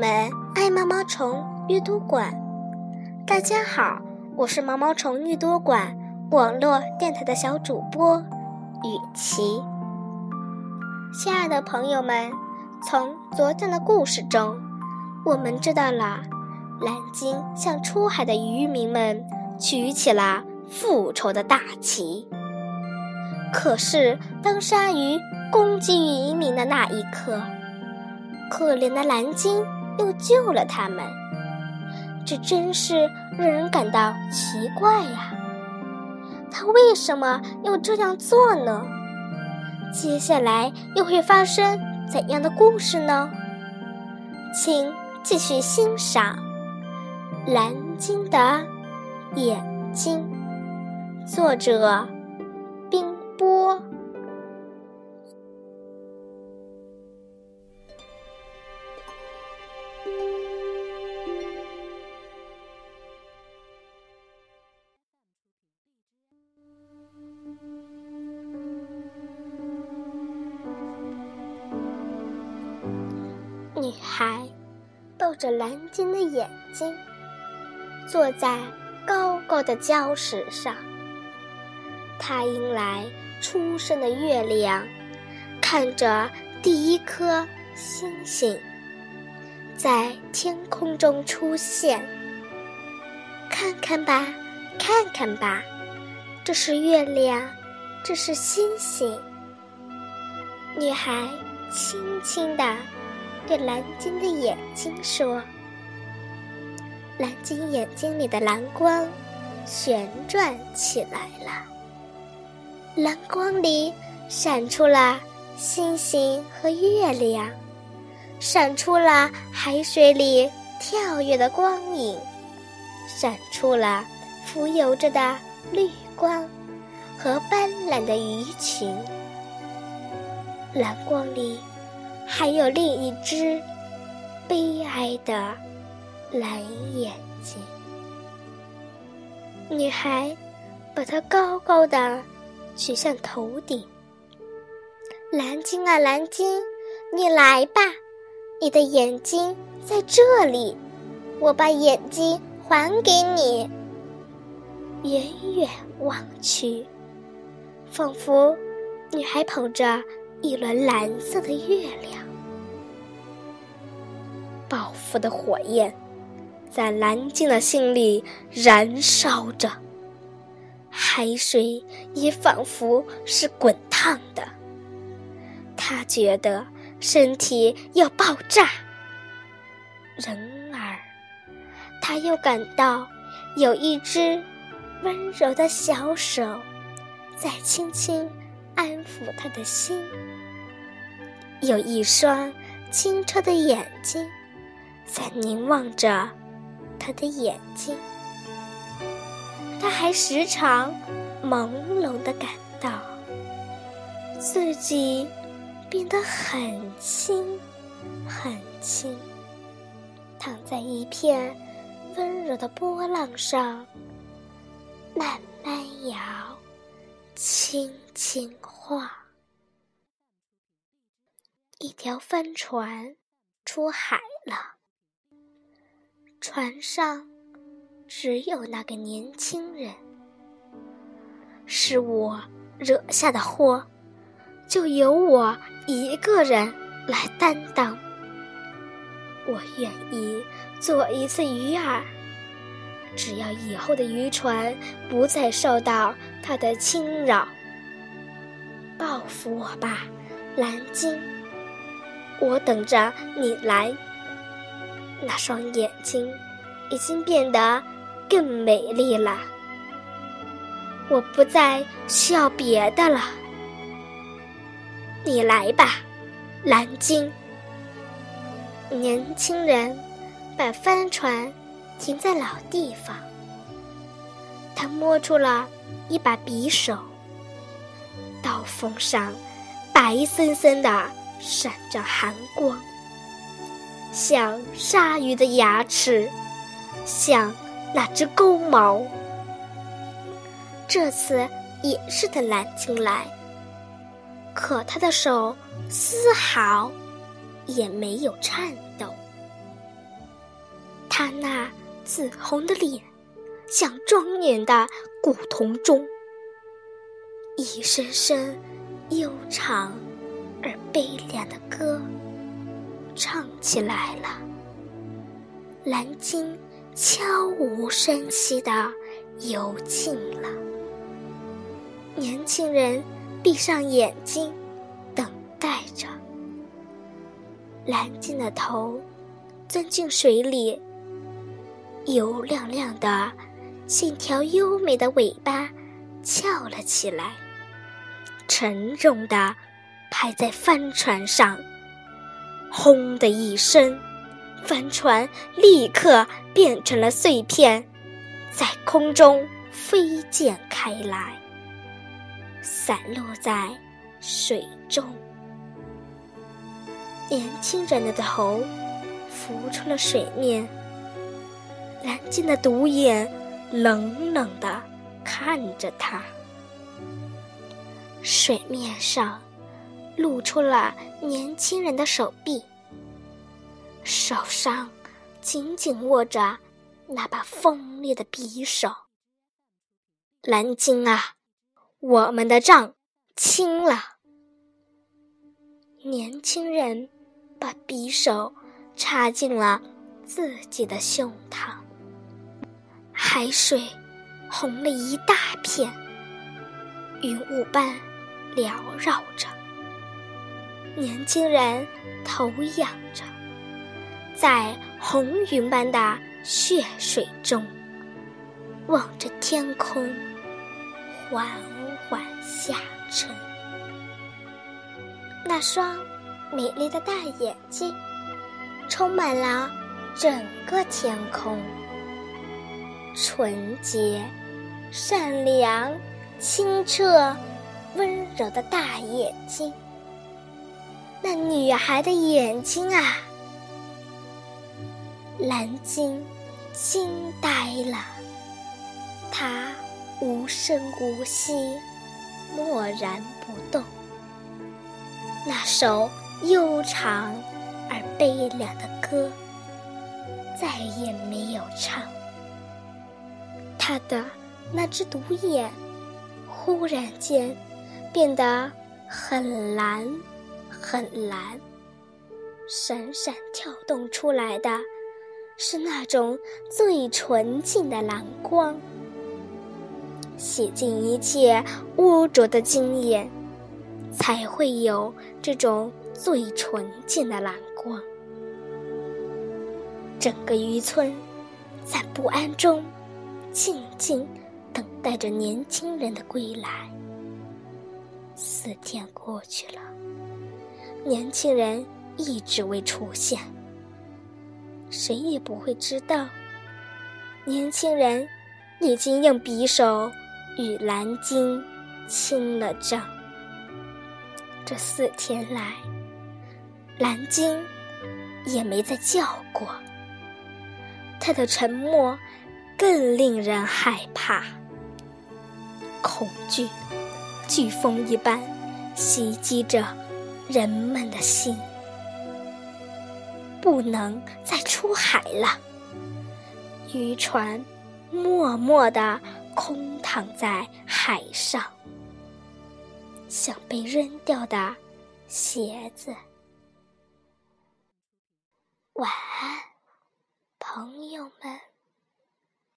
们，爱毛毛虫阅读馆，大家好，我是毛毛虫阅读馆网络电台的小主播雨琪。亲爱的朋友们，从昨天的故事中，我们知道了蓝鲸向出海的渔民们举起了复仇的大旗。可是，当鲨鱼攻击渔民的那一刻，可怜的蓝鲸又救了他们，这真是让人感到奇怪呀！他为什么要这样做呢？接下来又会发生怎样的故事呢？请继续欣赏《蓝鲸的眼睛》，作者冰波。孩抱着蓝鲸的眼睛，坐在高高的礁石上。她迎来初升的月亮，看着第一颗星星在天空中出现。看看吧，看看吧，这是月亮，这是星星。女孩轻轻地。对蓝鲸的眼睛说：“蓝鲸眼睛里的蓝光旋转起来了，蓝光里闪出了星星和月亮，闪出了海水里跳跃的光影，闪出了浮游着的绿光和斑斓的鱼群。蓝光里。”还有另一只悲哀的蓝眼睛，女孩把它高高的举向头顶。蓝鲸啊，蓝鲸，你来吧，你的眼睛在这里，我把眼睛还给你。远远望去，仿佛女孩捧着。一轮蓝色的月亮，报复的火焰在蓝鲸的心里燃烧着，海水也仿佛是滚烫的。他觉得身体要爆炸，然而他又感到有一只温柔的小手在轻轻安抚他的心。有一双清澈的眼睛在凝望着他的眼睛，他还时常朦胧地感到自己变得很轻很轻，躺在一片温柔的波浪上，慢慢摇，轻轻条帆船出海了，船上只有那个年轻人。是我惹下的祸，就由我一个人来担当。我愿意做一次鱼儿，只要以后的渔船不再受到他的侵扰。报复我吧，蓝鲸。我等着你来。那双眼睛已经变得更美丽了。我不再需要别的了。你来吧，蓝鲸。年轻人把帆船停在老地方。他摸出了一把匕首，刀锋上白森森的。闪着寒光，像鲨鱼的牙齿，像那只钩毛。这次也是的蓝鲸来，可他的手丝毫也没有颤抖。他那紫红的脸，像庄严的古铜钟，一声声悠长而悲凉的歌唱起来了。蓝鲸悄无声息地游近了。年轻人闭上眼睛，等待着。蓝鲸的头钻进水里，油亮亮的、线条优美的尾巴翘了起来，沉重的拍在帆船上。轰的一声，帆船立刻变成了碎片，在空中飞溅开来，散落在水中。年轻人的头浮出了水面，蓝鲸的独眼冷冷地看着他。水面上露出了年轻人的手臂，手上紧紧握着那把锋利的匕首。蓝鲸啊，我们的账清了。年轻人。把匕首插进了自己的胸膛，海水红了一大片，云雾般缭绕着。年轻人头仰着，在红云般的血水中，望着天空缓缓下沉。那双。美丽的大眼睛，充满了整个天空。纯洁、善良、清澈、温柔的大眼睛，那女孩的眼睛啊！蓝鲸惊呆了，它无声无息，默然不动。那首。悠长而悲凉的歌再也没有唱。他的那只独眼忽然间变得很蓝，很蓝，闪闪跳动出来的是那种最纯净的蓝光，洗净一切污浊的经验，才会有这种。最纯净的蓝光，整个渔村在不安中静静等待着年轻人的归来。四天过去了，年轻人一直未出现，谁也不会知道，年轻人已经用匕首与蓝鲸清了账。这四天来。蓝鲸也没再叫过，它的沉默更令人害怕。恐惧，飓风一般袭击着人们的心。不能再出海了，渔船默默地空躺在海上，像被扔掉的鞋子。晚安，朋友们。